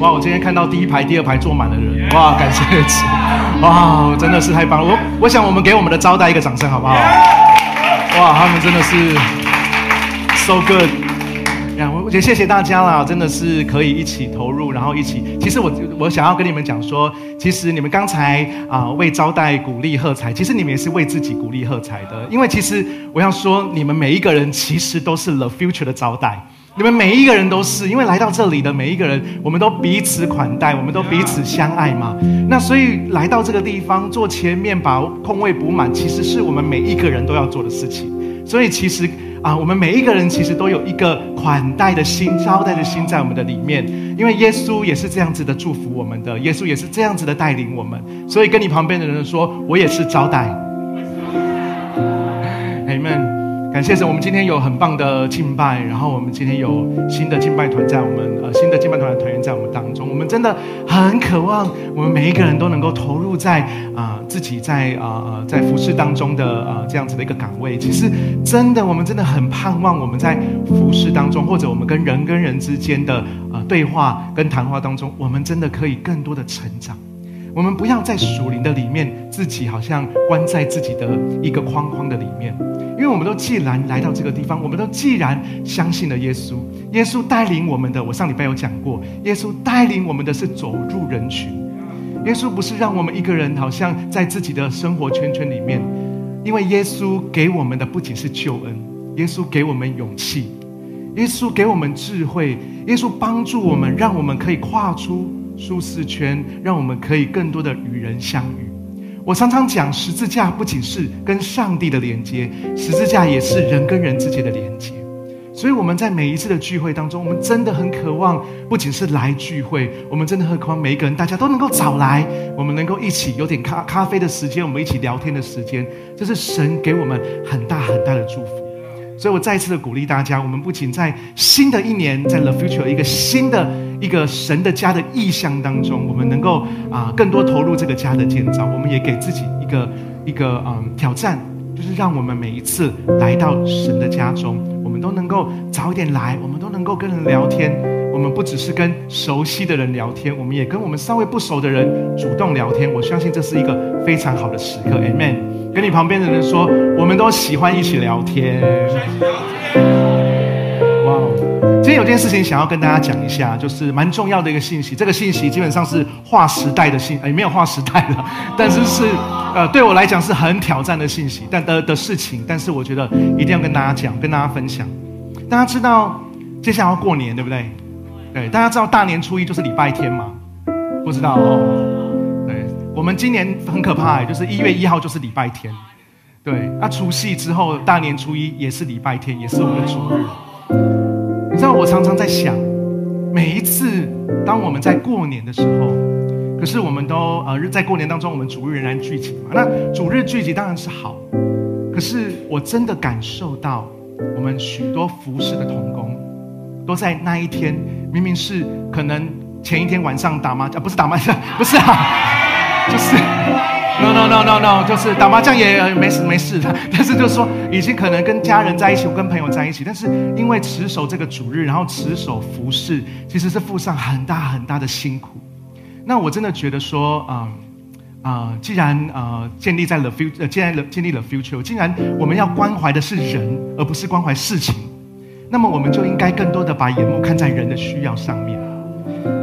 哇！我今天看到第一排、第二排坐满了人，哇！感谢，哇！真的是太棒了。我我想我们给我们的招待一个掌声，好不好？哇！他们真的是 so good。呀，我我觉得谢谢大家啦，真的是可以一起投入，然后一起。其实我我想要跟你们讲说，其实你们刚才啊为招待鼓励喝彩，其实你们也是为自己鼓励喝彩的。因为其实我要说，你们每一个人其实都是 the future 的招待。你们每一个人都是，因为来到这里的每一个人，我们都彼此款待，我们都彼此相爱嘛。那所以来到这个地方，坐前面把空位补满，其实是我们每一个人都要做的事情。所以其实啊，我们每一个人其实都有一个款待的心、招待的心在我们的里面。因为耶稣也是这样子的祝福我们的，耶稣也是这样子的带领我们。所以跟你旁边的人说，我也是招待。感谢神，我们今天有很棒的敬拜，然后我们今天有新的敬拜团在我们呃新的敬拜团的团员在我们当中，我们真的很渴望我们每一个人都能够投入在啊自己在啊呃在服饰当中的啊这样子的一个岗位。其实真的，我们真的很盼望我们在服饰当中，或者我们跟人跟人之间的啊对话跟谈话当中，我们真的可以更多的成长。我们不要在属灵的里面，自己好像关在自己的一个框框的里面，因为我们都既然来到这个地方，我们都既然相信了耶稣，耶稣带领我们的，我上礼拜有讲过，耶稣带领我们的是走入人群，耶稣不是让我们一个人好像在自己的生活圈圈里面，因为耶稣给我们的不仅是救恩，耶稣给我们勇气，耶稣给我们智慧，耶稣帮助我们，让我们可以跨出。舒适圈，让我们可以更多的与人相遇。我常常讲，十字架不仅是跟上帝的连接，十字架也是人跟人之间的连接。所以我们在每一次的聚会当中，我们真的很渴望，不仅是来聚会，我们真的很渴望每一个人大家都能够早来，我们能够一起有点咖咖啡的时间，我们一起聊天的时间，这是神给我们很大很大的祝福。所以我再一次的鼓励大家，我们不仅在新的一年，在 The Future 一个新的一个神的家的意象当中，我们能够啊更多投入这个家的建造。我们也给自己一个一个嗯挑战，就是让我们每一次来到神的家中，我们都能够早一点来，我们都能够跟人聊天。我们不只是跟熟悉的人聊天，我们也跟我们稍微不熟的人主动聊天。我相信这是一个非常好的时刻，Amen。跟你旁边的人说，我们都喜欢一起聊天。天有件事情想要跟大家讲一下，就是蛮重要的一个信息。这个信息基本上是划时代的信，哎，没有划时代了，但是是呃，对我来讲是很挑战的信息，但的的事情。但是我觉得一定要跟大家讲，跟大家分享。大家知道接下来要过年，对不对？对，大家知道大年初一就是礼拜天吗？不知道哦。对我们今年很可怕，就是一月一号就是礼拜天，对。那除夕之后，大年初一也是礼拜天，也是我们的主日。我常常在想，每一次当我们在过年的时候，可是我们都呃在过年当中，我们主日仍然聚集嘛。那主日聚集当然是好，可是我真的感受到，我们许多服饰的童工，都在那一天，明明是可能前一天晚上打麻将，不是打麻将，不是啊。就是，no no no no no，就是打麻将也没事没事的，但是就是说，已经可能跟家人在一起，跟朋友在一起，但是因为持守这个主日，然后持守服饰，其实是付上很大很大的辛苦。那我真的觉得说，啊啊，既然啊建立在了 future，既然建立了 future，既然我们要关怀的是人，而不是关怀事情，那么我们就应该更多的把眼目看在人的需要上面。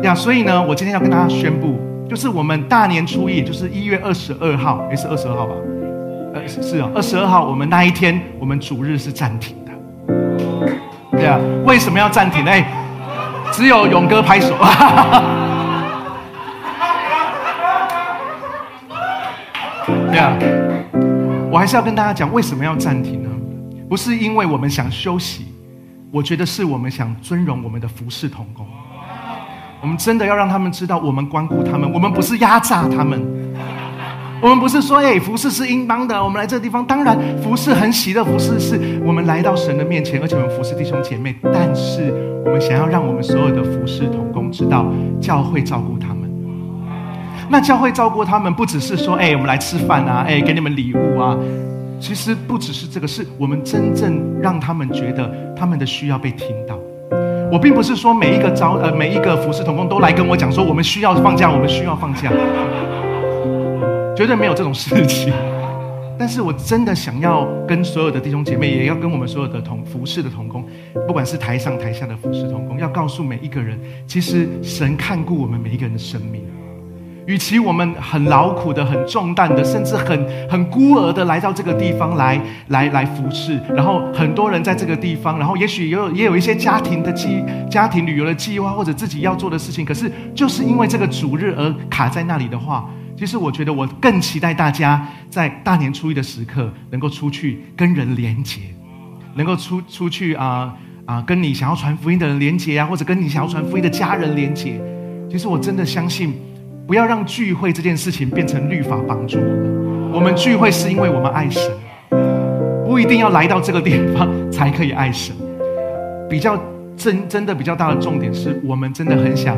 呀，所以呢，我今天要跟大家宣布。就是我们大年初一，就是一月二十二号，也是二十二号吧？呃，是啊，二十二号，我们那一天，我们主日是暂停的。对啊，为什么要暂停？哎，只有勇哥拍手。对啊，我还是要跟大家讲，为什么要暂停呢？不是因为我们想休息，我觉得是我们想尊荣我们的服侍同工。我们真的要让他们知道，我们关顾他们，我们不是压榨他们，我们不是说，哎，服侍是应当的。我们来这个地方，当然服侍很喜乐，服侍是我们来到神的面前，而且我们服侍弟兄姐妹。但是我们想要让我们所有的服侍同工知道，教会照顾他们。那教会照顾他们，不只是说，哎，我们来吃饭啊，哎，给你们礼物啊。其实不只是这个，是我们真正让他们觉得他们的需要被听到。我并不是说每一个招呃每一个服侍同工都来跟我讲说我们需要放假，我们需要放假，绝对没有这种事情。但是我真的想要跟所有的弟兄姐妹，也要跟我们所有的同服侍的同工，不管是台上台下的服侍同工，要告诉每一个人，其实神看顾我们每一个人的生命。与其我们很劳苦的、很重担的，甚至很很孤儿的来到这个地方来来来服侍，然后很多人在这个地方，然后也许也有也有一些家庭的计、家庭旅游的计划，或者自己要做的事情，可是就是因为这个主日而卡在那里的话。其实我觉得，我更期待大家在大年初一的时刻，能够出去跟人连结，能够出出去啊啊，跟你想要传福音的人连结啊，或者跟你想要传福音的家人连结。其实我真的相信，不要让聚会这件事情变成律法帮助我们。我们聚会是因为我们爱神，不一定要来到这个地方才可以爱神。比较真真的比较大的重点是我们真的很想。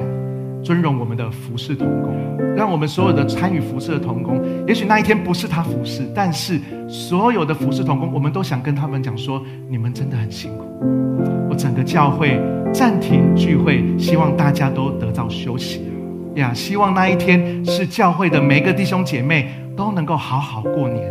尊荣我们的服侍同工，让我们所有的参与服侍的同工，也许那一天不是他服侍，但是所有的服侍同工，我们都想跟他们讲说：你们真的很辛苦。我整个教会暂停聚会，希望大家都得到休息呀。希望那一天是教会的每个弟兄姐妹都能够好好过年。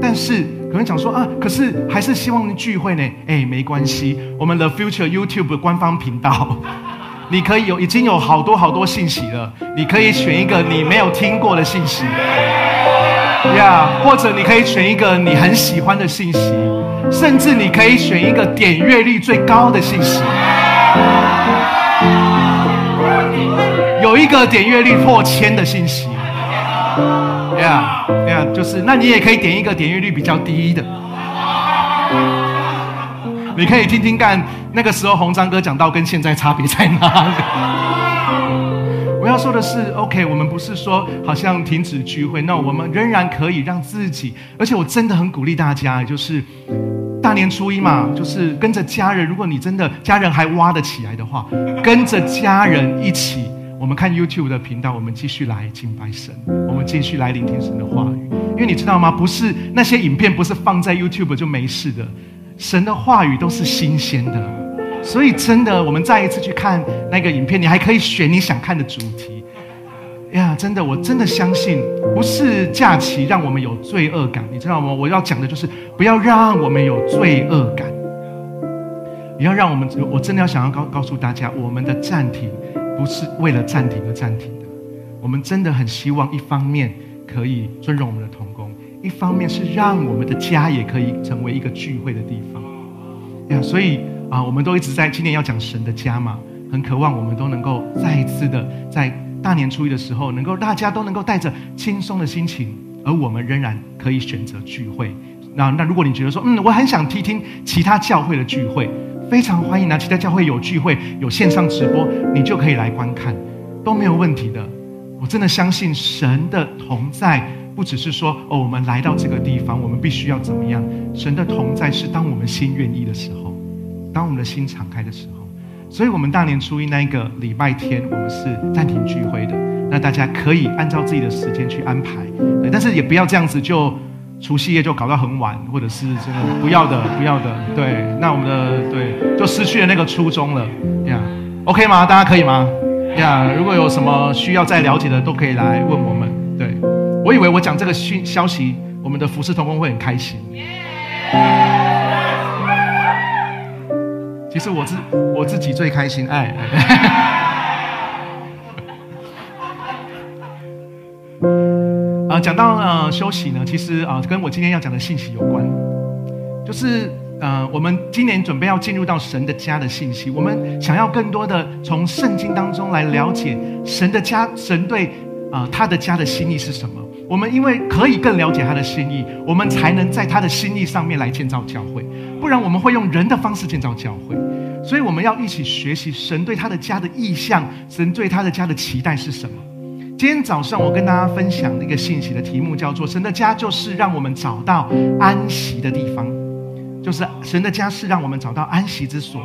但是可能讲说啊，可是还是希望聚会呢？哎，没关系，我们的 Future YouTube 官方频道。你可以有已经有好多好多信息了，你可以选一个你没有听过的信息，呀，或者你可以选一个你很喜欢的信息，甚至你可以选一个点阅率最高的信息，有一个点阅率破千的信息，呀呀，就是那你也可以点一个点阅率比较低的。你可以听听看，那个时候红章哥讲到跟现在差别在哪里？我要说的是，OK，我们不是说好像停止聚会，那我们仍然可以让自己，而且我真的很鼓励大家，就是大年初一嘛，就是跟着家人，如果你真的家人还挖得起来的话，跟着家人一起，我们看 YouTube 的频道，我们继续来敬拜神，我们继续来聆听神的话语，因为你知道吗？不是那些影片不是放在 YouTube 就没事的。神的话语都是新鲜的，所以真的，我们再一次去看那个影片，你还可以选你想看的主题。呀，真的，我真的相信，不是假期让我们有罪恶感，你知道吗？我要讲的就是不要让我们有罪恶感，也要让我们，我真的要想要告告诉大家，我们的暂停不是为了暂停而暂停的，我们真的很希望一方面可以尊重我们的童工。一方面是让我们的家也可以成为一个聚会的地方，呀，所以啊，我们都一直在今年要讲神的家嘛，很渴望我们都能够再一次的在大年初一的时候，能够大家都能够带着轻松的心情，而我们仍然可以选择聚会。那那如果你觉得说，嗯，我很想听听其他教会的聚会，非常欢迎啊，其他教会有聚会有线上直播，你就可以来观看，都没有问题的。我真的相信神的同在。不只是说哦，我们来到这个地方，我们必须要怎么样？神的同在是当我们心愿意的时候，当我们的心敞开的时候。所以，我们大年初一那一个礼拜天，我们是暂停聚会的。那大家可以按照自己的时间去安排，但是也不要这样子，就除夕夜就搞到很晚，或者是真的不要的，不要的。对，那我们的对就失去了那个初衷了呀。OK 吗？大家可以吗？呀，如果有什么需要再了解的，都可以来问我们。对。我以为我讲这个讯消息，我们的服饰同工会很开心。其实我自我自己最开心，哎。啊，讲到呃休息呢，其实啊跟我今天要讲的信息有关，就是呃我们今年准备要进入到神的家的信息，我们想要更多的从圣经当中来了解神的家，神对啊他的家的心意是什么。我们因为可以更了解他的心意，我们才能在他的心意上面来建造教会。不然我们会用人的方式建造教会。所以我们要一起学习神对他的家的意向，神对他的家的期待是什么。今天早上我跟大家分享的一个信息的题目叫做“神的家就是让我们找到安息的地方”，就是神的家是让我们找到安息之所。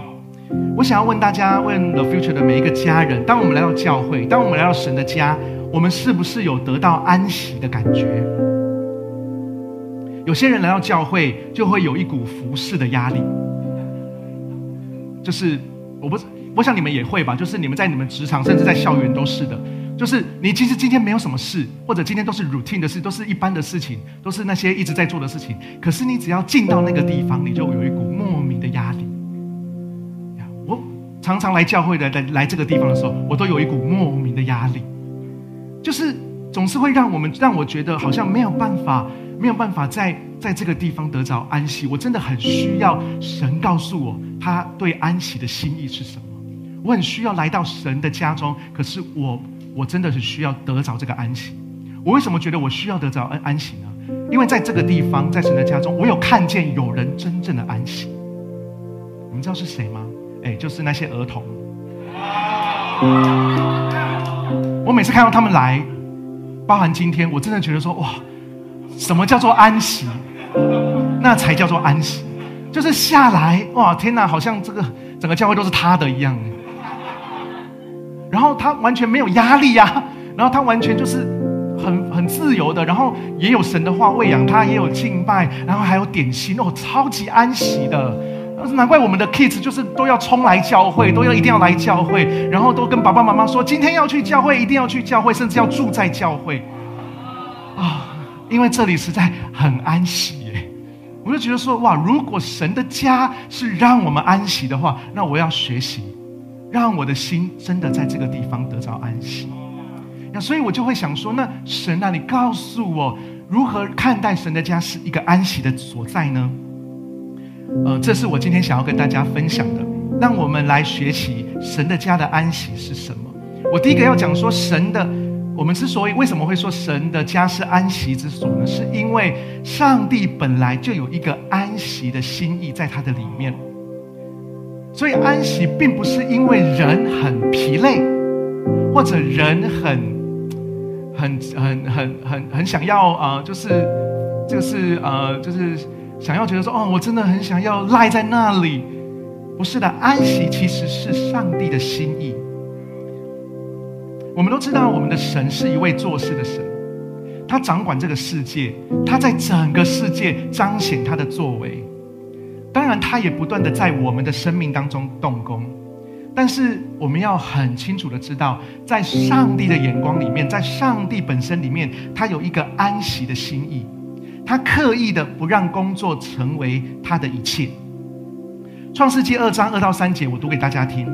我想要问大家，问 The Future 的每一个家人：当我们来到教会，当我们来到神的家。我们是不是有得到安息的感觉？有些人来到教会，就会有一股服侍的压力，就是我不，我想你们也会吧，就是你们在你们职场，甚至在校园都是的。就是你其实今天没有什么事，或者今天都是 routine 的事，都是一般的事情，都是那些一直在做的事情。可是你只要进到那个地方，你就有一股莫名的压力。我常常来教会的，来来这个地方的时候，我都有一股莫名的压力，就是总是会让我们让我觉得好像没有办法，没有办法在在这个地方得着安息。我真的很需要神告诉我他对安息的心意是什么。我很需要来到神的家中，可是我。我真的是需要得着这个安息。我为什么觉得我需要得着安安息呢？因为在这个地方，在神的家中，我有看见有人真正的安息。你们知道是谁吗？哎，就是那些儿童。我每次看到他们来，包含今天，我真的觉得说哇，什么叫做安息？那才叫做安息，就是下来哇，天哪，好像这个整个教会都是他的一样。然后他完全没有压力呀，然后他完全就是很很自由的，然后也有神的话喂养他，也有敬拜，然后还有点心哦，超级安息的。难怪我们的 kids 就是都要冲来教会，都要一定要来教会，然后都跟爸爸妈妈说今天要去教会，一定要去教会，甚至要住在教会啊，因为这里实在很安息耶。我就觉得说哇，如果神的家是让我们安息的话，那我要学习。让我的心真的在这个地方得到安息，那所以我就会想说，那神啊，你告诉我如何看待神的家是一个安息的所在呢？呃，这是我今天想要跟大家分享的。让我们来学习神的家的安息是什么。我第一个要讲说，神的我们之所以为什么会说神的家是安息之所呢？是因为上帝本来就有一个安息的心意在他的里面。所以安息并不是因为人很疲累，或者人很、很、很、很、很、很想要啊，就是、就是呃，就是想要觉得说，哦，我真的很想要赖在那里。不是的，安息其实是上帝的心意。我们都知道，我们的神是一位做事的神，他掌管这个世界，他在整个世界彰显他的作为。当然，他也不断的在我们的生命当中动工，但是我们要很清楚的知道，在上帝的眼光里面，在上帝本身里面，他有一个安息的心意，他刻意的不让工作成为他的一切。创世纪二章二到三节，我读给大家听。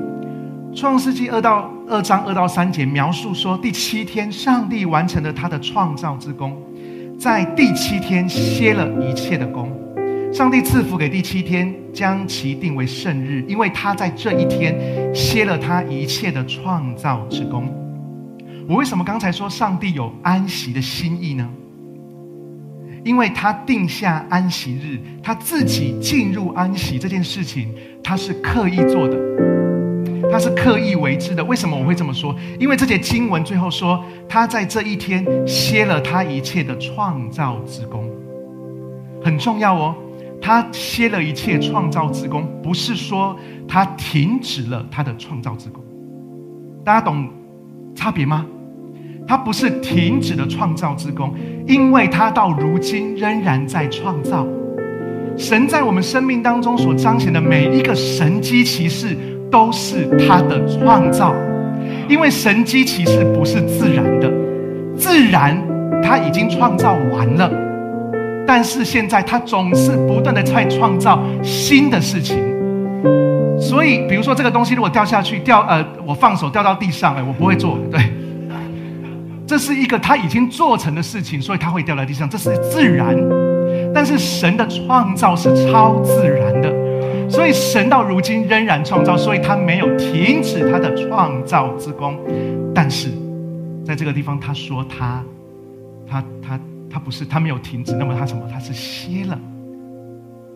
创世纪二到二章二到三节描述说，第七天，上帝完成了他的创造之功，在第七天歇了一切的功。上帝赐福给第七天，将其定为圣日，因为他在这一天歇了他一切的创造之功。我为什么刚才说上帝有安息的心意呢？因为他定下安息日，他自己进入安息这件事情，他是刻意做的，他是刻意为之的。为什么我会这么说？因为这节经文最后说，他在这一天歇了他一切的创造之功，很重要哦。他歇了一切创造之功，不是说他停止了他的创造之功。大家懂差别吗？他不是停止了创造之功，因为他到如今仍然在创造。神在我们生命当中所彰显的每一个神机骑士，都是他的创造。因为神机骑士不是自然的，自然他已经创造完了。但是现在他总是不断的在创造新的事情，所以比如说这个东西如果掉下去掉呃我放手掉到地上哎我不会做对，这是一个他已经做成的事情，所以他会掉在地上，这是自然。但是神的创造是超自然的，所以神到如今仍然创造，所以他没有停止他的创造之功。但是在这个地方他说他他他。他不是，他没有停止。那么他什么？他是歇了，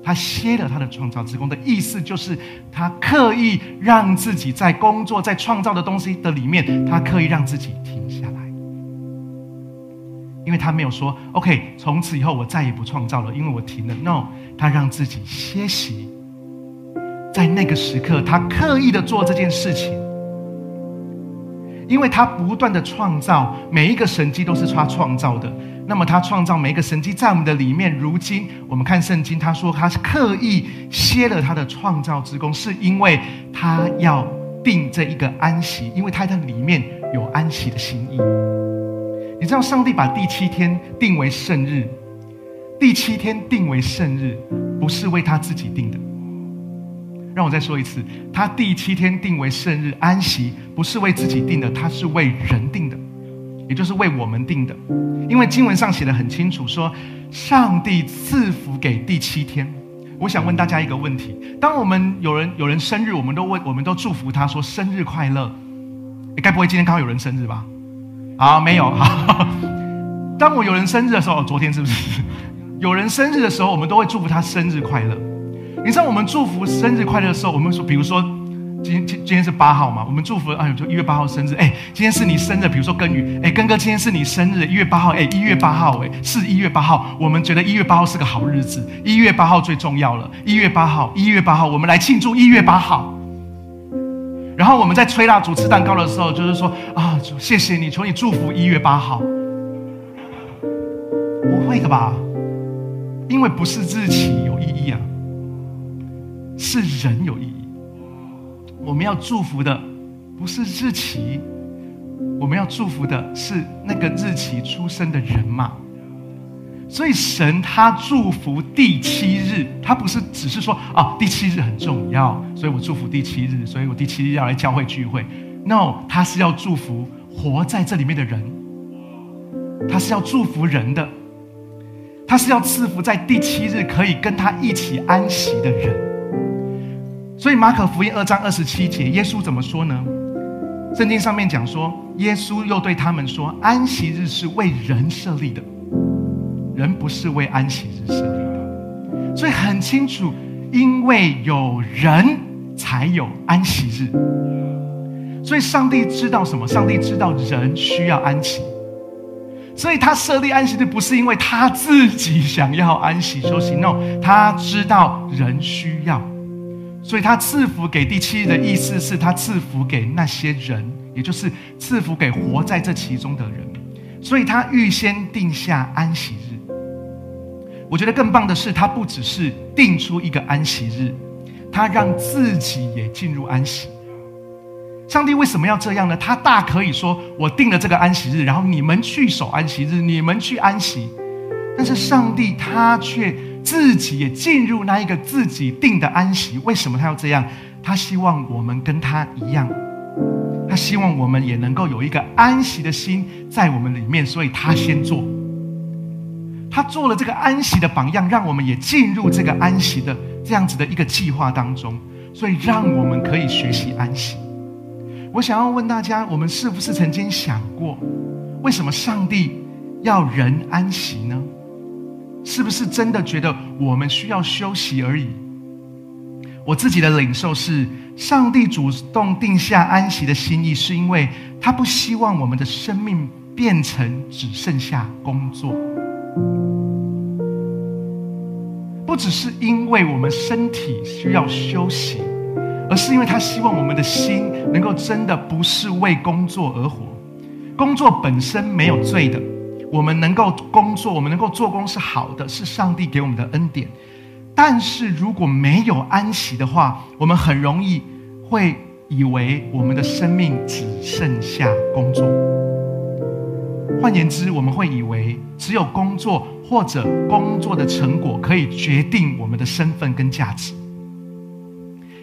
他歇了他的创造之功的意思，就是他刻意让自己在工作、在创造的东西的里面，他刻意让自己停下来，因为他没有说 “OK”，从此以后我再也不创造了，因为我停了。No，他让自己歇息，在那个时刻，他刻意的做这件事情，因为他不断的创造，每一个神迹都是他创造的。那么他创造每一个神迹在我们的里面，如今我们看圣经，他说他是刻意歇了他的创造之功，是因为他要定这一个安息，因为他的里面有安息的心意。你知道上帝把第七天定为圣日，第七天定为圣日，不是为他自己定的。让我再说一次，他第七天定为圣日安息，不是为自己定的，他是为人定的。也就是为我们定的，因为经文上写的很清楚，说上帝赐福给第七天。我想问大家一个问题：当我们有人有人生日，我们都问，我们都祝福他说生日快乐。你该不会今天刚好有人生日吧？好，没有。好，当我有人生日的时候，昨天是不是有人生日的时候，我们都会祝福他生日快乐？你知道我们祝福生日快乐的时候，我们说，比如说。今今今天是八号嘛？我们祝福哎呦，就一月八号生日哎，今天是你生日，比如说根宇哎，根哥今天是你生日，一月八号哎，一月八号哎，是一月八号，我们觉得一月八号是个好日子，一月八号最重要了，一月八号，一月八号，我们来庆祝一月八号。然后我们在吹蜡烛、吃蛋糕的时候，就是说啊，谢谢你，求你祝福一月八号。不会的吧？因为不是日期有意义啊，是人有意义。我们要祝福的不是日期，我们要祝福的是那个日期出生的人嘛。所以神他祝福第七日，他不是只是说啊第七日很重要，所以我祝福第七日，所以我第七日要来教会聚会。No，他是要祝福活在这里面的人，他是要祝福人的，他是要赐福在第七日可以跟他一起安息的人。所以马可福音二章二十七节，耶稣怎么说呢？圣经上面讲说，耶稣又对他们说：“安息日是为人设立的，人不是为安息日设立的。”所以很清楚，因为有人才有安息日。所以上帝知道什么？上帝知道人需要安息，所以他设立安息日不是因为他自己想要安息休息，no，他知道人需要。所以他赐福给第七日的意思是他赐福给那些人，也就是赐福给活在这其中的人。所以他预先定下安息日。我觉得更棒的是，他不只是定出一个安息日，他让自己也进入安息。上帝为什么要这样呢？他大可以说：“我定了这个安息日，然后你们去守安息日，你们去安息。”但是上帝他却。自己也进入那一个自己定的安息，为什么他要这样？他希望我们跟他一样，他希望我们也能够有一个安息的心在我们里面，所以他先做，他做了这个安息的榜样，让我们也进入这个安息的这样子的一个计划当中，所以让我们可以学习安息。我想要问大家，我们是不是曾经想过，为什么上帝要人安息呢？是不是真的觉得我们需要休息而已？我自己的领受是，上帝主动定下安息的心意，是因为他不希望我们的生命变成只剩下工作。不只是因为我们身体需要休息，而是因为他希望我们的心能够真的不是为工作而活。工作本身没有罪的。我们能够工作，我们能够做工是好的，是上帝给我们的恩典。但是如果没有安息的话，我们很容易会以为我们的生命只剩下工作。换言之，我们会以为只有工作或者工作的成果可以决定我们的身份跟价值。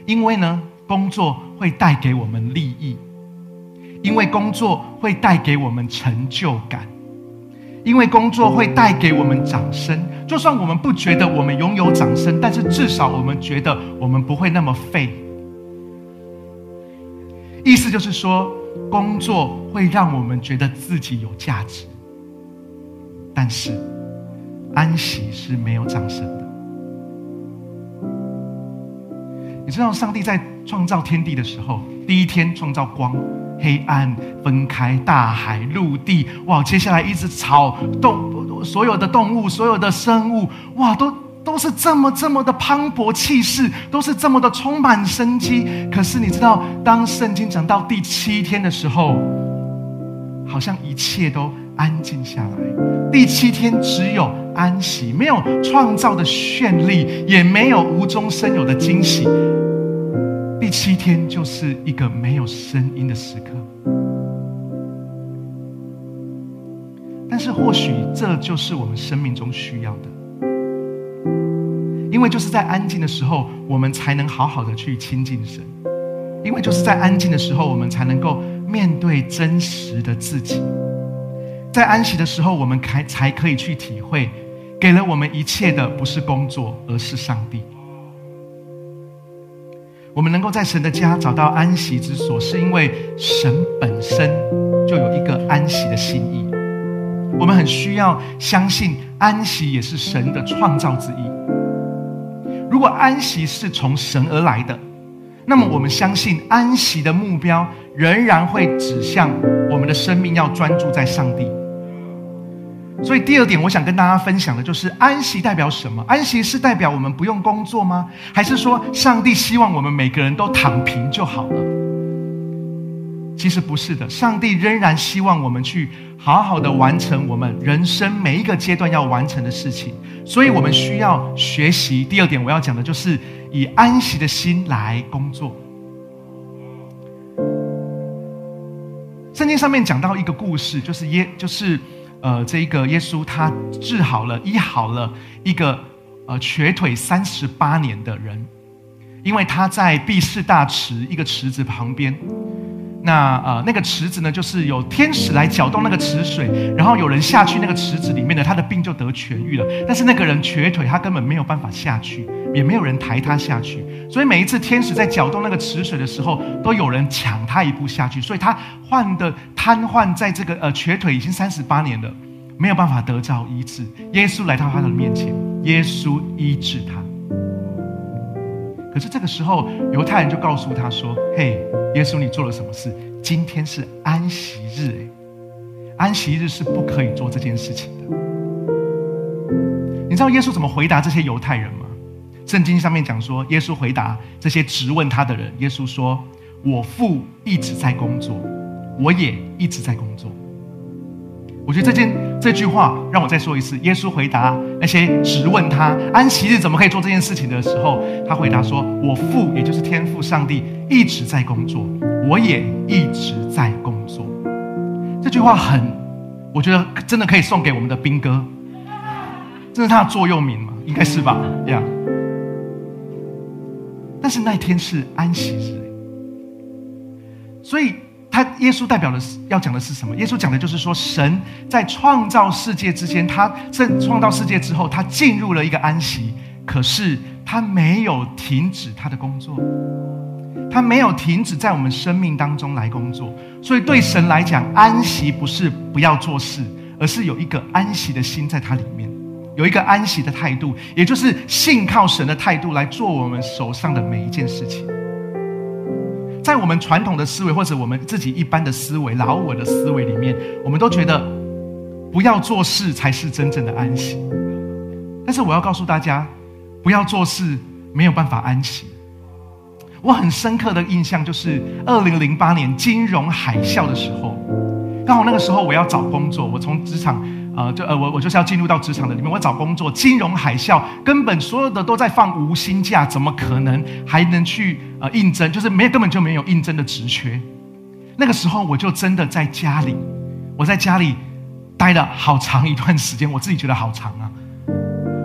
因为呢，工作会带给我们利益，因为工作会带给我们成就感。因为工作会带给我们掌声，就算我们不觉得我们拥有掌声，但是至少我们觉得我们不会那么废。意思就是说，工作会让我们觉得自己有价值，但是安息是没有掌声的。你知道，上帝在创造天地的时候，第一天创造光。黑暗分开，大海、陆地，哇！接下来一只草、动，所有的动物、所有的生物，哇，都都是这么这么的磅礴气势，都是这么的充满生机。可是你知道，当圣经讲到第七天的时候，好像一切都安静下来。第七天只有安息，没有创造的绚丽，也没有无中生有的惊喜。第七天就是一个没有声音的时刻。但是或许这就是我们生命中需要的。因为就是在安静的时候，我们才能好好的去亲近神；因为就是在安静的时候，我们才能够面对真实的自己。在安息的时候，我们才才可以去体会，给了我们一切的不是工作，而是上帝。我们能够在神的家找到安息之所，是因为神本身就有一个安息的心意。我们很需要相信，安息也是神的创造之一。如果安息是从神而来的，那么我们相信安息的目标仍然会指向我们的生命要专注在上帝。所以第二点，我想跟大家分享的就是安息代表什么？安息是代表我们不用工作吗？还是说上帝希望我们每个人都躺平就好了？其实不是的，上帝仍然希望我们去好好的完成我们人生每一个阶段要完成的事情。所以我们需要学习。第二点，我要讲的就是以安息的心来工作。圣经上面讲到一个故事，就是耶，就是呃，这一个耶稣他治好了、医好了一个呃瘸腿三十八年的人，因为他在毕士大池一个池子旁边。那呃，那个池子呢，就是有天使来搅动那个池水，然后有人下去那个池子里面的，他的病就得痊愈了。但是那个人瘸腿，他根本没有办法下去，也没有人抬他下去。所以每一次天使在搅动那个池水的时候，都有人抢他一步下去。所以他患的瘫痪在这个呃瘸腿已经三十八年了，没有办法得到医治。耶稣来到他的面前，耶稣医治他。可是这个时候，犹太人就告诉他说：“嘿，耶稣，你做了什么事？今天是安息日，哎，安息日是不可以做这件事情的。你知道耶稣怎么回答这些犹太人吗？圣经上面讲说，耶稣回答这些质问他的人，耶稣说：‘我父一直在工作，我也一直在工作。’我觉得这件这句话让我再说一次。耶稣回答那些质问他安息日怎么可以做这件事情的时候，他回答说：“我父，也就是天父上帝，一直在工作，我也一直在工作。”这句话很，我觉得真的可以送给我们的兵哥，这是他的座右铭嘛？应该是吧？呀。但是那天是安息日，所以。他耶稣代表的是要讲的是什么？耶稣讲的就是说，神在创造世界之前，他在创造世界之后，他进入了一个安息，可是他没有停止他的工作，他没有停止在我们生命当中来工作。所以对神来讲，安息不是不要做事，而是有一个安息的心在他里面，有一个安息的态度，也就是信靠神的态度来做我们手上的每一件事情。在我们传统的思维，或者我们自己一般的思维、老我的思维里面，我们都觉得不要做事才是真正的安息。但是我要告诉大家，不要做事没有办法安息。我很深刻的印象就是二零零八年金融海啸的时候，刚好那个时候我要找工作，我从职场。呃，就呃，我我就是要进入到职场的里面，我找工作，金融海啸，根本所有的都在放无薪假，怎么可能还能去呃应征？就是没根本就没有应征的职缺。那个时候我就真的在家里，我在家里待了好长一段时间，我自己觉得好长啊。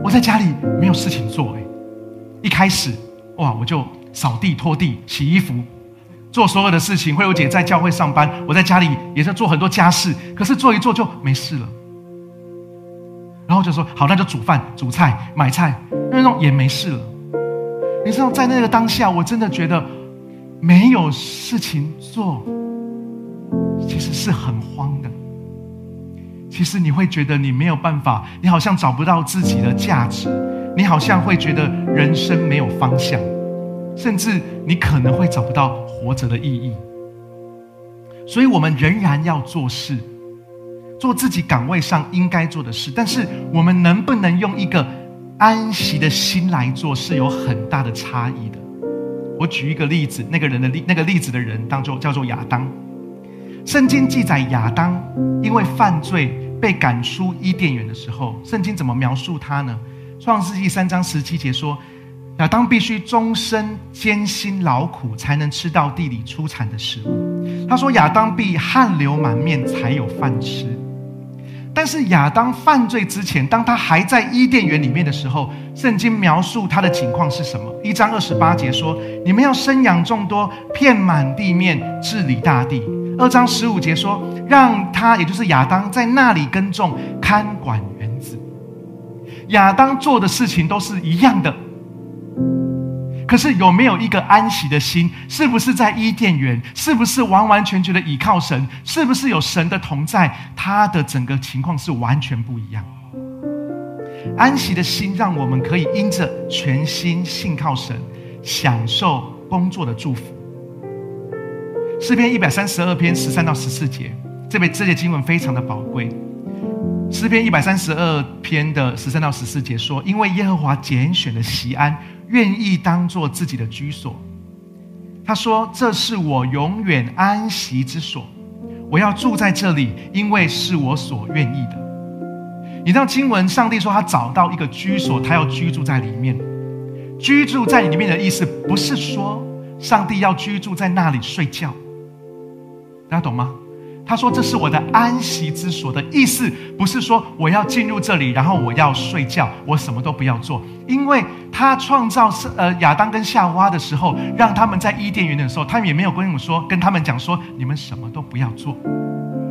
我在家里没有事情做，哎，一开始哇，我就扫地、拖地、洗衣服，做所有的事情。慧茹姐在教会上班，我在家里也在做很多家事，可是做一做就没事了。然后就说好，那就煮饭、煮菜、买菜，那种也没事了。你知道，在那个当下，我真的觉得没有事情做，其实是很慌的。其实你会觉得你没有办法，你好像找不到自己的价值，你好像会觉得人生没有方向，甚至你可能会找不到活着的意义。所以我们仍然要做事。做自己岗位上应该做的事，但是我们能不能用一个安息的心来做，是有很大的差异的。我举一个例子，那个人的例，那个例子的人当中叫做亚当。圣经记载亚当因为犯罪被赶出伊甸园的时候，圣经怎么描述他呢？创世纪三章十七节说，亚当必须终身艰辛劳苦，才能吃到地里出产的食物。他说，亚当必汗流满面才有饭吃。但是亚当犯罪之前，当他还在伊甸园里面的时候，圣经描述他的情况是什么？一章二十八节说：“你们要生养众多，遍满地面，治理大地。”二章十五节说：“让他，也就是亚当，在那里耕种，看管园子。”亚当做的事情都是一样的。可是有没有一个安息的心？是不是在伊甸园？是不是完完全全的倚靠神？是不是有神的同在？他的整个情况是完全不一样。安息的心，让我们可以因着全心信靠神，享受工作的祝福。诗篇一百三十二篇十三到十四节，这边这节经文非常的宝贵。诗篇一百三十二篇的十三到十四节说：“因为耶和华拣选了西安。”愿意当做自己的居所，他说：“这是我永远安息之所，我要住在这里，因为是我所愿意的。”你知道经文，上帝说他找到一个居所，他要居住在里面。居住在里面的意思，不是说上帝要居住在那里睡觉，大家懂吗？他说：“这是我的安息之所的意思，不是说我要进入这里，然后我要睡觉，我什么都不要做。因为他创造是呃亚当跟夏娃的时候，让他们在伊甸园的时候，他们也没有跟我说，跟他们讲说，你们什么都不要做，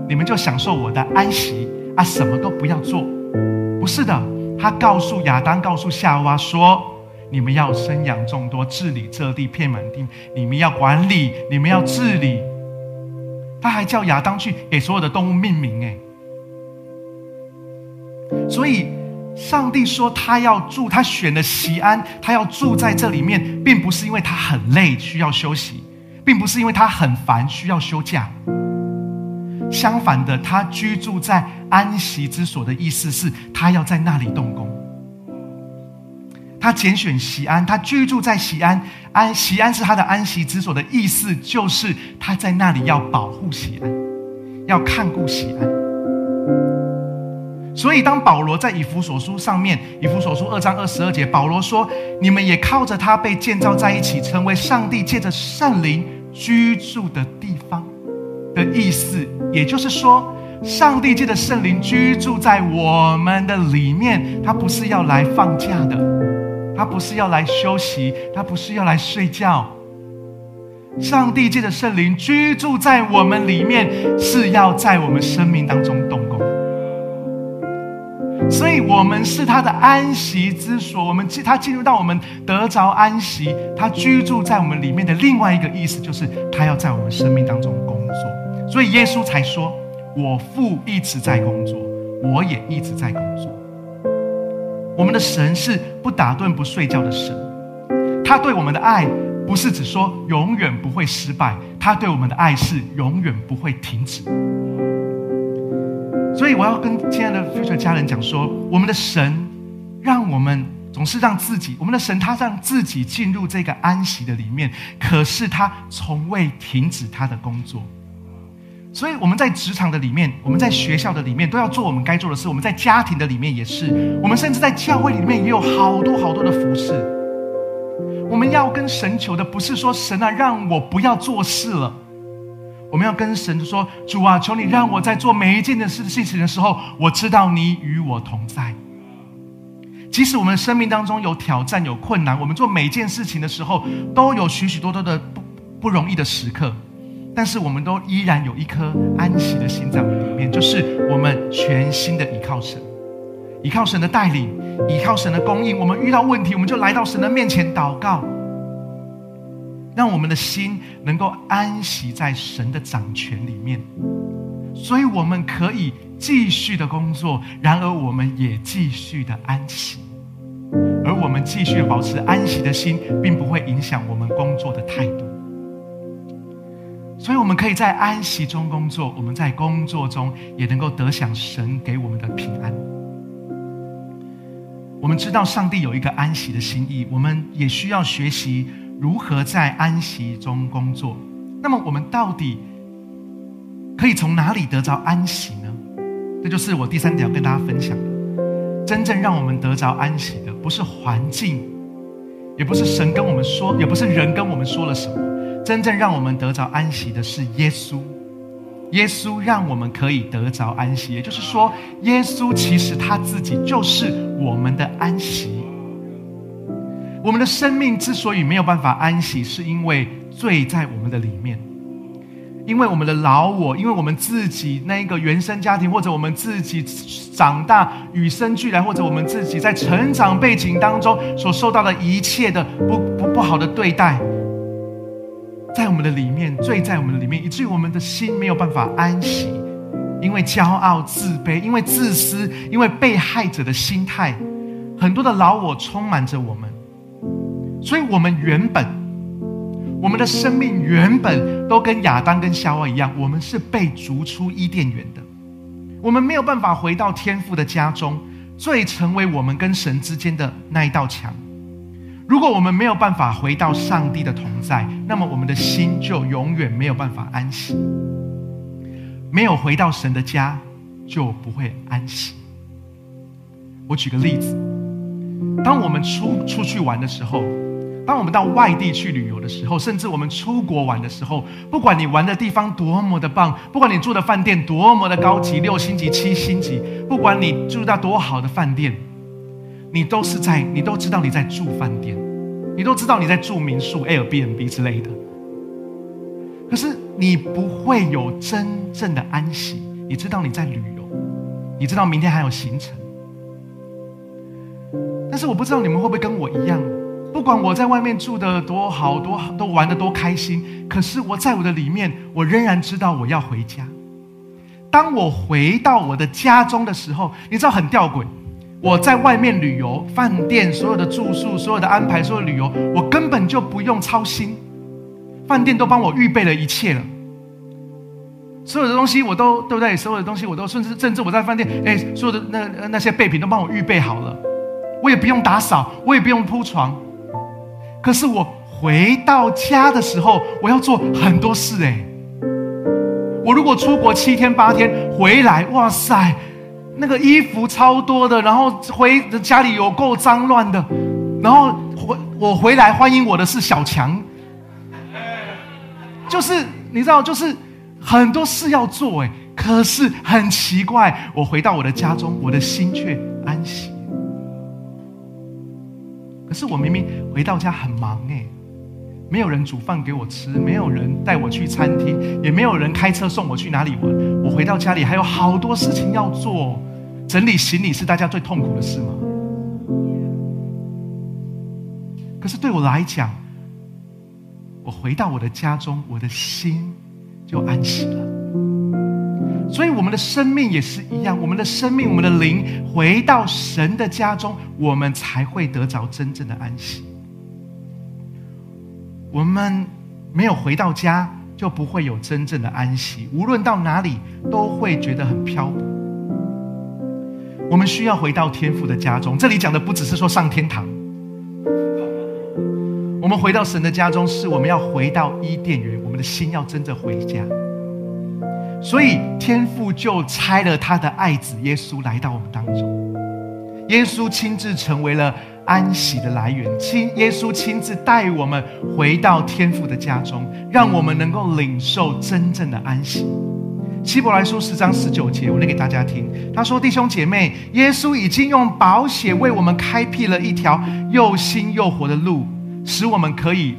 你们就享受我的安息啊，什么都不要做。不是的，他告诉亚当，告诉夏娃说，你们要生养众多，治理这地，遍满地，你们要管理，你们要治理。”他还叫亚当去给所有的动物命名，哎，所以上帝说他要住，他选了西安，他要住在这里面，并不是因为他很累需要休息，并不是因为他很烦需要休假。相反的，他居住在安息之所的意思是他要在那里动工。他拣选西安，他居住在西安，安西安是他的安息之所的意思，就是他在那里要保护西安，要看顾西安。所以，当保罗在以弗所书上面，以弗所书二章二十二节，保罗说：“你们也靠着他被建造在一起，成为上帝借着圣灵居住的地方。”的意思，也就是说，上帝借着圣灵居住在我们的里面，他不是要来放假的。他不是要来休息，他不是要来睡觉。上帝借着圣灵居住在我们里面，是要在我们生命当中动工。所以，我们是他的安息之所。我们进他进入到我们得着安息，他居住在我们里面的另外一个意思，就是他要在我们生命当中工作。所以，耶稣才说：“我父一直在工作，我也一直在工作。”我们的神是不打盹不睡觉的神，他对我们的爱不是只说永远不会失败，他对我们的爱是永远不会停止。所以我要跟亲爱的 future 家人讲说，我们的神让我们总是让自己，我们的神他让自己进入这个安息的里面，可是他从未停止他的工作。所以我们在职场的里面，我们在学校的里面，都要做我们该做的事。我们在家庭的里面也是，我们甚至在教会里面也有好多好多的服饰。我们要跟神求的，不是说神啊，让我不要做事了。我们要跟神说：主啊，求你让我在做每一件的事事情的时候，我知道你与我同在。即使我们生命当中有挑战、有困难，我们做每件事情的时候，都有许许多多的不不容易的时刻。但是我们都依然有一颗安息的心在我们里面，就是我们全心的依靠神，依靠神的带领，依靠神的供应。我们遇到问题，我们就来到神的面前祷告，让我们的心能够安息在神的掌权里面。所以我们可以继续的工作，然而我们也继续的安息，而我们继续保持安息的心，并不会影响我们工作的态度。所以，我们可以在安息中工作，我们在工作中也能够得享神给我们的平安。我们知道上帝有一个安息的心意，我们也需要学习如何在安息中工作。那么，我们到底可以从哪里得着安息呢？这就是我第三点要跟大家分享的。真正让我们得着安息的，不是环境，也不是神跟我们说，也不是人跟我们说了什么。真正让我们得着安息的是耶稣。耶稣让我们可以得着安息，也就是说，耶稣其实他自己就是我们的安息。我们的生命之所以没有办法安息，是因为罪在我们的里面，因为我们的老我，因为我们自己那一个原生家庭，或者我们自己长大与生俱来，或者我们自己在成长背景当中所受到的一切的不不不好的对待，在我们的里面，罪在我们的里面，以至于我们的心没有办法安息，因为骄傲、自卑，因为自私，因为被害者的心态，很多的老我充满着我们。所以，我们原本，我们的生命原本都跟亚当跟夏娃一样，我们是被逐出伊甸园的，我们没有办法回到天父的家中，罪成为我们跟神之间的那一道墙。如果我们没有办法回到上帝的同在，那么我们的心就永远没有办法安息。没有回到神的家，就不会安息。我举个例子，当我们出出去玩的时候。当我们到外地去旅游的时候，甚至我们出国玩的时候，不管你玩的地方多么的棒，不管你住的饭店多么的高级，六星级、七星级，不管你住到多好的饭店，你都是在，你都知道你在住饭店，你都知道你在住民宿、Airbnb 之类的。可是你不会有真正的安息，你知道你在旅游，你知道明天还有行程，但是我不知道你们会不会跟我一样。不管我在外面住的多好，多都玩的多开心，可是我在我的里面，我仍然知道我要回家。当我回到我的家中的时候，你知道很吊诡。我在外面旅游，饭店所有的住宿、所有的安排、所有旅游，我根本就不用操心，饭店都帮我预备了一切了。所有的东西我都对不对？所有的东西我都甚至甚至我在饭店，哎，所有的那那些备品都帮我预备好了，我也不用打扫，我也不用铺床。可是我回到家的时候，我要做很多事哎。我如果出国七天八天回来，哇塞，那个衣服超多的，然后回家里有够脏乱的，然后回我回来欢迎我的是小强，就是你知道，就是很多事要做哎。可是很奇怪，我回到我的家中，我的心却安息。可是我明明回到家很忙哎，没有人煮饭给我吃，没有人带我去餐厅，也没有人开车送我去哪里玩。我回到家里还有好多事情要做，整理行李是大家最痛苦的事吗？可是对我来讲，我回到我的家中，我的心就安息了。所以，我们的生命也是一样，我们的生命，我们的灵回到神的家中，我们才会得着真正的安息。我们没有回到家，就不会有真正的安息。无论到哪里，都会觉得很漂泊。我们需要回到天父的家中。这里讲的不只是说上天堂，我们回到神的家中，是我们要回到伊甸园，我们的心要真正回家。所以天父就差了他的爱子耶稣来到我们当中，耶稣亲自成为了安息的来源，亲耶稣亲自带我们回到天父的家中，让我们能够领受真正的安息。希伯来书十章十九节，我念给大家听。他说：“弟兄姐妹，耶稣已经用宝血为我们开辟了一条又新又活的路，使我们可以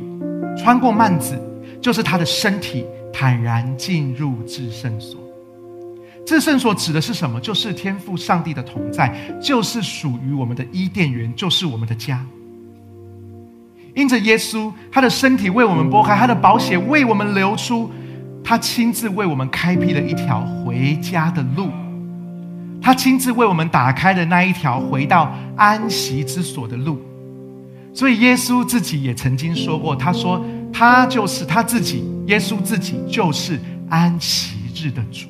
穿过幔子，就是他的身体。”坦然进入至圣所，至圣所指的是什么？就是天父上帝的同在，就是属于我们的伊甸园，就是我们的家。因着耶稣，他的身体为我们剥开，他的宝血为我们流出，他亲自为我们开辟了一条回家的路，他亲自为我们打开了那一条回到安息之所的路。所以耶稣自己也曾经说过，他说。他就是他自己，耶稣自己就是安息日的主。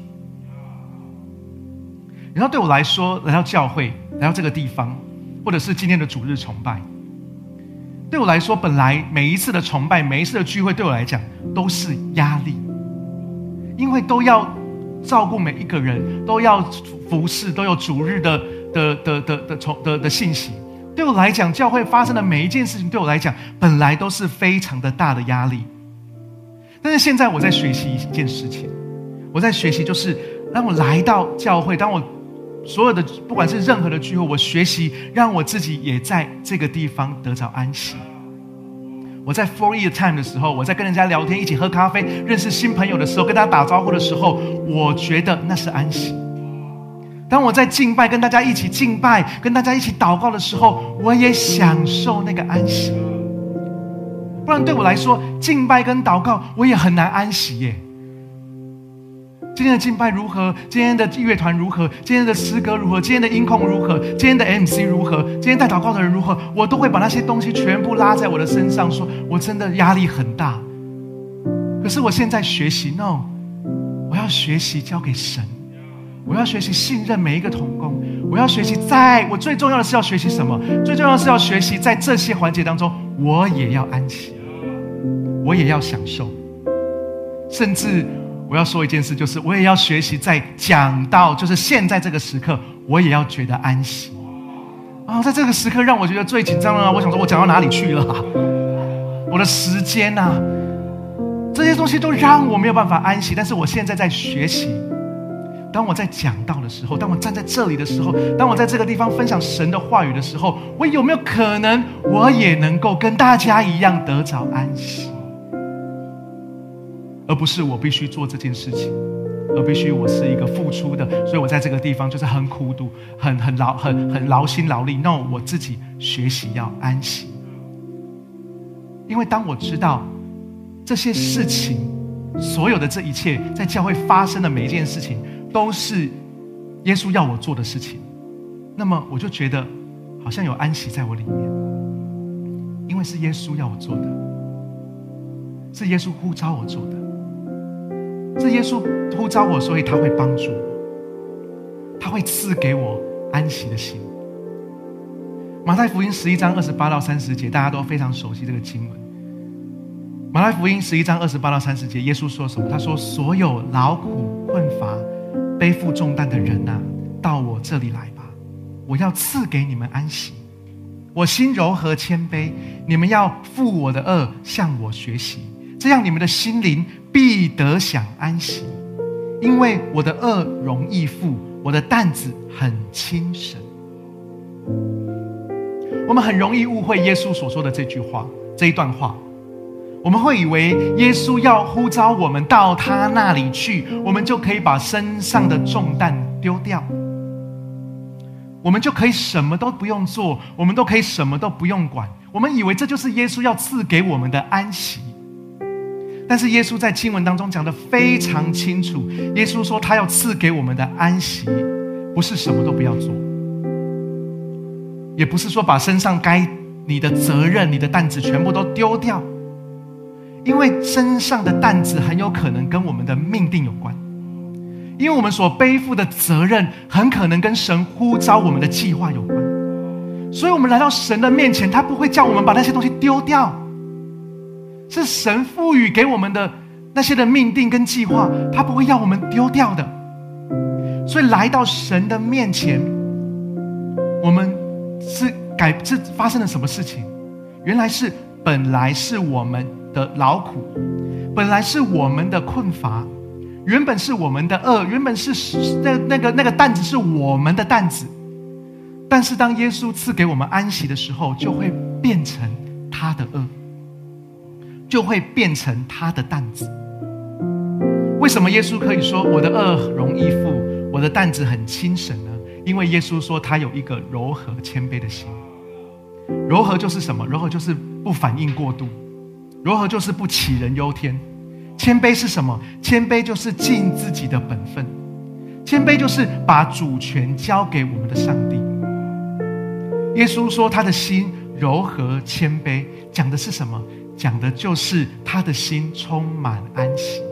然后对我来说，来到教会，来到这个地方，或者是今天的主日崇拜，对我来说，本来每一次的崇拜，每一次的聚会，对我来讲都是压力，因为都要照顾每一个人，都要服侍，都有主日的的的的的从的的信息。对我来讲，教会发生的每一件事情，对我来讲本来都是非常的大的压力。但是现在我在学习一件事情，我在学习，就是当我来到教会，当我所有的不管是任何的聚会，我学习让我自己也在这个地方得着安息。我在 For you Time 的时候，我在跟人家聊天、一起喝咖啡、认识新朋友的时候，跟大家打招呼的时候，我觉得那是安息。当我在敬拜、跟大家一起敬拜、跟大家一起祷告的时候，我也享受那个安息。不然对我来说，敬拜跟祷告，我也很难安息耶。今天的敬拜如何？今天的乐团如何？今天的诗歌如何？今天的音控如何？今天的 MC 如何？今天带祷告的人如何？我都会把那些东西全部拉在我的身上，说我真的压力很大。可是我现在学习，no，我要学习交给神。我要学习信任每一个童工，我要学习，在我最重要的是要学习什么？最重要的是要学习在这些环节当中，我也要安息，我也要享受。甚至我要说一件事，就是我也要学习在讲到就是现在这个时刻，我也要觉得安息。啊，在这个时刻让我觉得最紧张了，我想说，我讲到哪里去了？我的时间呐，这些东西都让我没有办法安息。但是我现在在学习。当我在讲到的时候，当我站在这里的时候，当我在这个地方分享神的话语的时候，我有没有可能，我也能够跟大家一样得着安息？而不是我必须做这件事情，而必须我是一个付出的，所以我在这个地方就是很苦读、很很劳、很很劳心劳力。那我自己学习要安息，因为当我知道这些事情，所有的这一切在教会发生的每一件事情。都是耶稣要我做的事情，那么我就觉得好像有安息在我里面，因为是耶稣要我做的，是耶稣呼召我做的，是耶稣呼召我，所以他会帮助我，他会赐给我安息的心。马太福音十一章二十八到三十节，大家都非常熟悉这个经文。马太福音十一章二十八到三十节，耶稣说什么？他说：“所有劳苦困乏。”背负重担的人呐，到我这里来吧，我要赐给你们安息。我心柔和谦卑，你们要负我的恶，向我学习，这样你们的心灵必得享安息。因为我的恶容易负，我的担子很轻省。我们很容易误会耶稣所说的这句话，这一段话。我们会以为耶稣要呼召我们到他那里去，我们就可以把身上的重担丢掉，我们就可以什么都不用做，我们都可以什么都不用管。我们以为这就是耶稣要赐给我们的安息。但是耶稣在经文当中讲的非常清楚，耶稣说他要赐给我们的安息，不是什么都不要做，也不是说把身上该你的责任、你的担子全部都丢掉。因为身上的担子很有可能跟我们的命定有关，因为我们所背负的责任很可能跟神呼召我们的计划有关，所以，我们来到神的面前，他不会叫我们把那些东西丢掉，是神赋予给我们的那些的命定跟计划，他不会要我们丢掉的。所以，来到神的面前，我们是改是发生了什么事情？原来是本来是我们。的劳苦，本来是我们的困乏，原本是我们的恶，原本是那那个那个担子是我们的担子，但是当耶稣赐给我们安息的时候，就会变成他的恶，就会变成他的担子。为什么耶稣可以说我的恶容易负，我的担子很轻省呢？因为耶稣说他有一个柔和谦卑的心。柔和就是什么？柔和就是不反应过度。柔和就是不杞人忧天？谦卑是什么？谦卑就是尽自己的本分，谦卑就是把主权交给我们的上帝。耶稣说他的心柔和谦卑，讲的是什么？讲的就是他的心充满安息。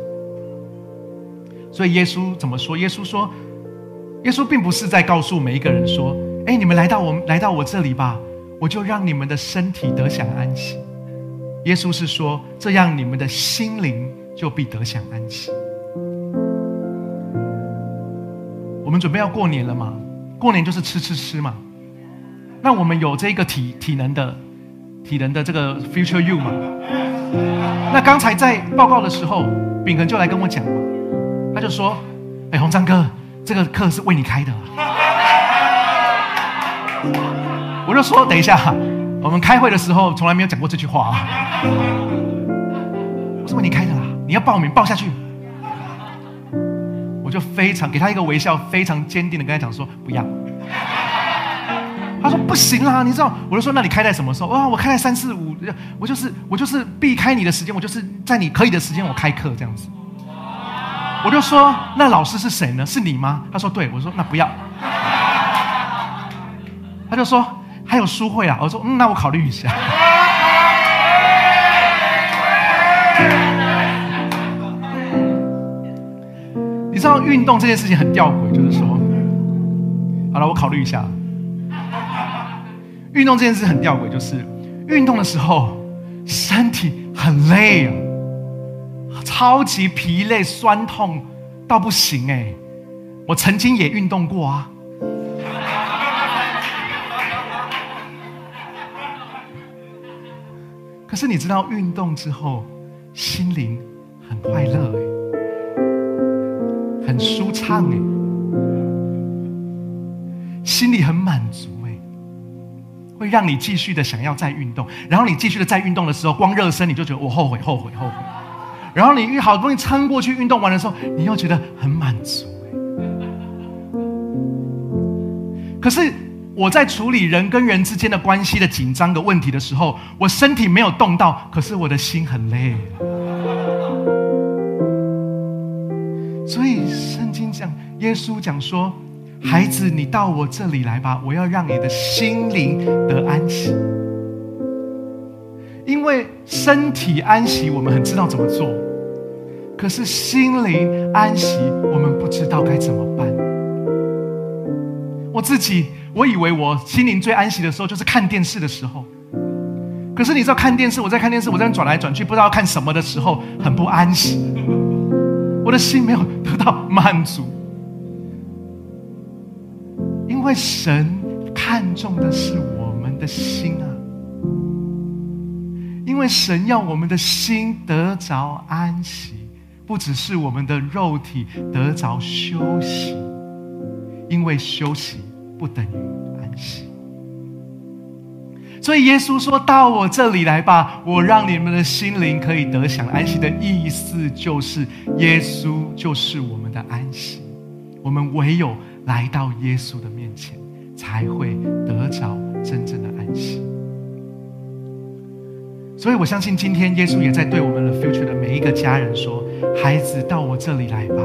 所以耶稣怎么说？耶稣说，耶稣并不是在告诉每一个人说：“哎，你们来到我来到我这里吧，我就让你们的身体得享安息。”耶稣是说：“这样，你们的心灵就必得享安息。”我们准备要过年了嘛，过年就是吃吃吃嘛。那我们有这个体体能的体能的这个 future you 嘛？那刚才在报告的时候，炳恒就来跟我讲嘛，他就说：“哎，洪章哥，这个课是为你开的。”我就说：“等一下，我们开会的时候从来没有讲过这句话啊。”我是：“为你开的啦，你要报名报下去。”我就非常给他一个微笑，非常坚定的跟他讲说：“不要。”他说不行啊，你知道？我就说那你开在什么时候？哇，我开在三四五，我就是我就是避开你的时间，我就是在你可以的时间我开课这样子。我就说那老师是谁呢？是你吗？他说对，我说那不要。他就说还有书会啊，我说嗯，那我考虑一下。你知道运动这件事情很吊诡，就是说，好了，我考虑一下。运动这件事很吊诡，就是运动的时候身体很累啊，超级疲累、酸痛到不行哎。我曾经也运动过啊，可是你知道运动之后心灵很快乐哎，很舒畅哎，心里很满足。会让你继续的想要再运动，然后你继续的再运动的时候，光热身你就觉得我后悔后悔后悔，然后你好不容易撑过去运动完的时候，你又觉得很满足。可是我在处理人跟人之间的关系的紧张的问题的时候，我身体没有动到，可是我的心很累。所以圣经讲，耶稣讲说。孩子，你到我这里来吧，我要让你的心灵得安息。因为身体安息，我们很知道怎么做；可是心灵安息，我们不知道该怎么办。我自己，我以为我心灵最安息的时候就是看电视的时候。可是你知道，看电视，我在看电视，我在转来转去，不知道看什么的时候，很不安息。我的心没有得到满足。因为神看重的是我们的心啊，因为神要我们的心得着安息，不只是我们的肉体得着休息，因为休息不等于安息。所以耶稣说到我这里来吧，我让你们的心灵可以得享安息的意思，就是耶稣就是我们的安息，我们唯有。来到耶稣的面前，才会得着真正的安息。所以我相信，今天耶稣也在对我们的 future 的每一个家人说：“孩子，到我这里来吧，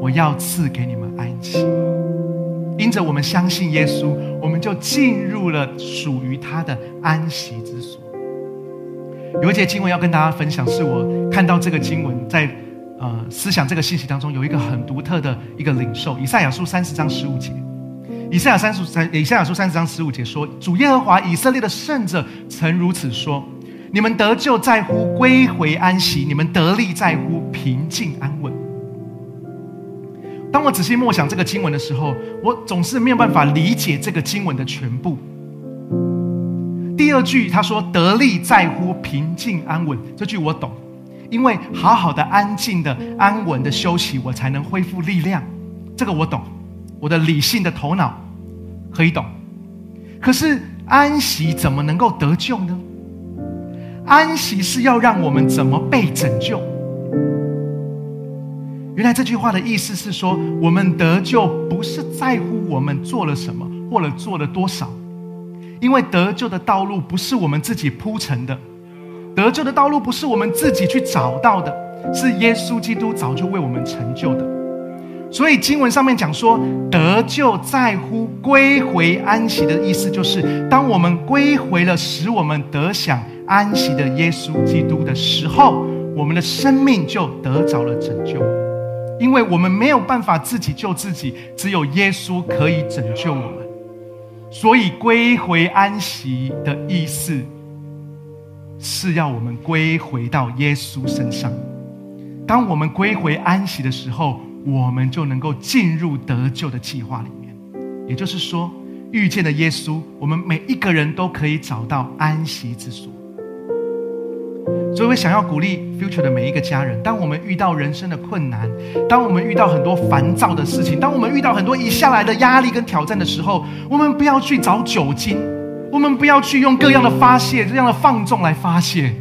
我要赐给你们安息。”因着我们相信耶稣，我们就进入了属于他的安息之所。有一节经文要跟大家分享，是我看到这个经文在。呃，思想这个信息当中有一个很独特的一个领受，以赛亚书三十章十五节，以赛亚三十三，以赛亚书三十章十五节说：“主耶和华以色列的圣者曾如此说：你们得救在乎归回安息，你们得力在乎平静安稳。”当我仔细默想这个经文的时候，我总是没有办法理解这个经文的全部。第二句他说：“得力在乎平静安稳”，这句我懂。因为好好的、安静的、安稳的休息，我才能恢复力量。这个我懂，我的理性的头脑可以懂。可是安息怎么能够得救呢？安息是要让我们怎么被拯救？原来这句话的意思是说，我们得救不是在乎我们做了什么或者做了多少，因为得救的道路不是我们自己铺成的。得救的道路不是我们自己去找到的，是耶稣基督早就为我们成就的。所以经文上面讲说，得救在乎归回安息的意思，就是当我们归回了使我们得享安息的耶稣基督的时候，我们的生命就得着了拯救。因为我们没有办法自己救自己，只有耶稣可以拯救我们。所以归回安息的意思。是要我们归回到耶稣身上，当我们归回安息的时候，我们就能够进入得救的计划里面。也就是说，遇见了耶稣，我们每一个人都可以找到安息之所。所以我想要鼓励 Future 的每一个家人，当我们遇到人生的困难，当我们遇到很多烦躁的事情，当我们遇到很多一下来的压力跟挑战的时候，我们不要去找酒精，我们不要去用各样的发泄、这样的放纵来发泄，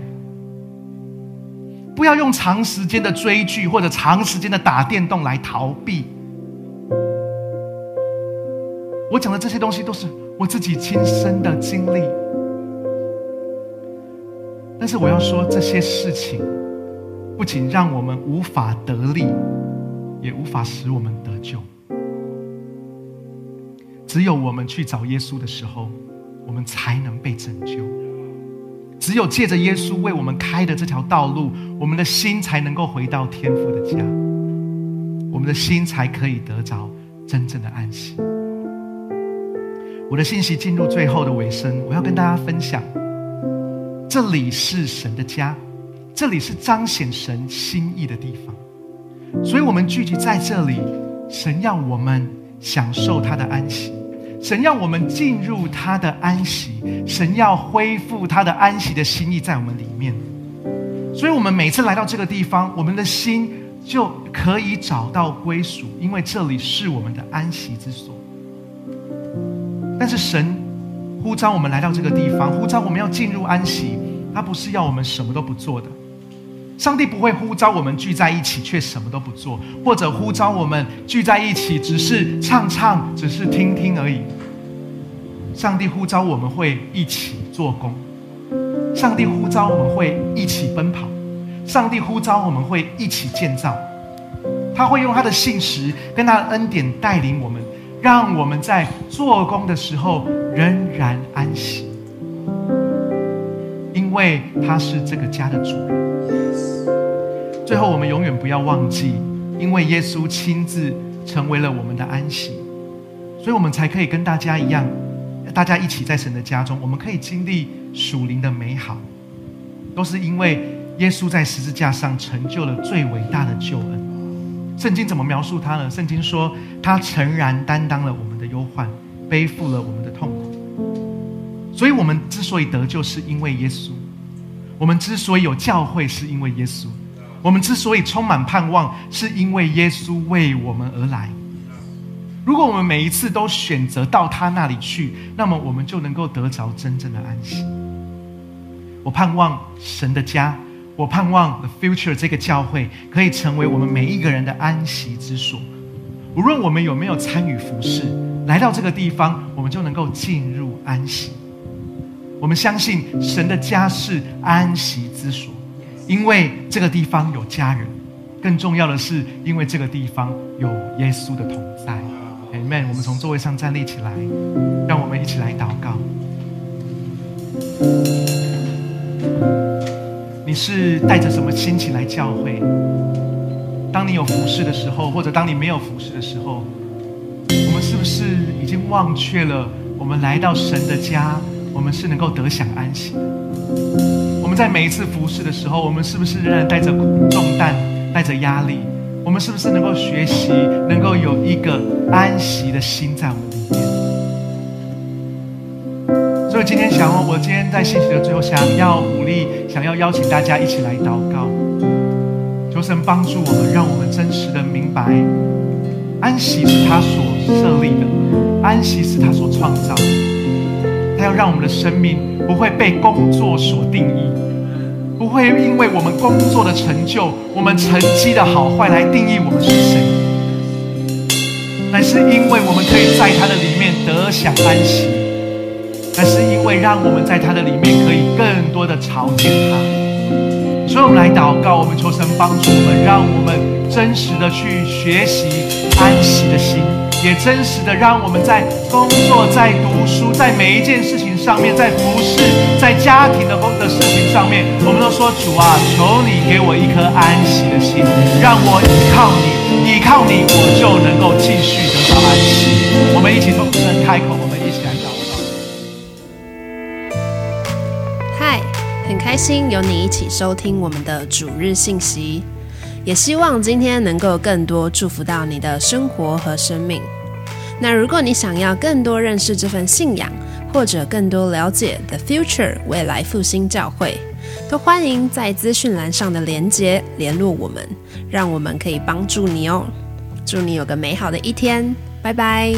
不要用长时间的追剧或者长时间的打电动来逃避。我讲的这些东西都是我自己亲身的经历。但是我要说，这些事情不仅让我们无法得力，也无法使我们得救。只有我们去找耶稣的时候，我们才能被拯救。只有借着耶稣为我们开的这条道路，我们的心才能够回到天父的家，我们的心才可以得着真正的安息。我的信息进入最后的尾声，我要跟大家分享。这里是神的家，这里是彰显神心意的地方，所以，我们聚集在这里，神要我们享受他的安息，神要我们进入他的安息，神要恢复他的安息的心意在我们里面，所以，我们每次来到这个地方，我们的心就可以找到归属，因为这里是我们的安息之所。但是，神。呼召我们来到这个地方，呼召我们要进入安息。他不是要我们什么都不做的。上帝不会呼召我们聚在一起却什么都不做，或者呼召我们聚在一起只是唱唱、只是听听而已。上帝呼召我们会一起做工，上帝呼召我们会一起奔跑，上帝呼召我们会一起建造。他会用他的信实跟他的恩典带领我们。让我们在做工的时候仍然安息，因为他是这个家的主人。最后，我们永远不要忘记，因为耶稣亲自成为了我们的安息，所以我们才可以跟大家一样，大家一起在神的家中，我们可以经历属灵的美好，都是因为耶稣在十字架上成就了最伟大的救恩。圣经怎么描述他呢？圣经说他诚然担当了我们的忧患，背负了我们的痛苦。所以，我们之所以得救，是因为耶稣；我们之所以有教会，是因为耶稣；我们之所以充满盼望，是因为耶稣为我们而来。如果我们每一次都选择到他那里去，那么我们就能够得着真正的安息。我盼望神的家。我盼望 The Future 这个教会可以成为我们每一个人的安息之所。无论我们有没有参与服饰，来到这个地方，我们就能够进入安息。我们相信神的家是安息之所，因为这个地方有家人。更重要的是，因为这个地方有耶稣的同在。Amen。我们从座位上站立起来，让我们一起来祷告。你是带着什么心情来教会？当你有服侍的时候，或者当你没有服侍的时候，我们是不是已经忘却了？我们来到神的家，我们是能够得享安息的。我们在每一次服侍的时候，我们是不是仍然带着重担、带着压力？我们是不是能够学习，能够有一个安息的心在我们里面？所以今天想，我今天在信息的最后，想要鼓励，想要邀请大家一起来祷告，求神帮助我们，让我们真实的明白，安息是他所设立的，安息是他所创造的，他要让我们的生命不会被工作所定义，不会因为我们工作的成就，我们成绩的好坏来定义我们是谁，乃是因为我们可以在他的里面得享安息。那是因为让我们在他的里面可以更多的朝见他，所以我们来祷告，我们求神帮助我们，让我们真实的去学习安息的心，也真实的让我们在工作、在读书、在每一件事情上面，在服侍、在家庭的工的事情上面，我们都说主啊，求你给我一颗安息的心，让我依靠你，依靠你，我就能够继续得到安息。我们一起同声开口，我们一起来祷。很开心有你一起收听我们的主日信息，也希望今天能够更多祝福到你的生活和生命。那如果你想要更多认识这份信仰，或者更多了解 The Future 未来复兴教会，都欢迎在资讯栏上的连接联络我们，让我们可以帮助你哦。祝你有个美好的一天，拜拜。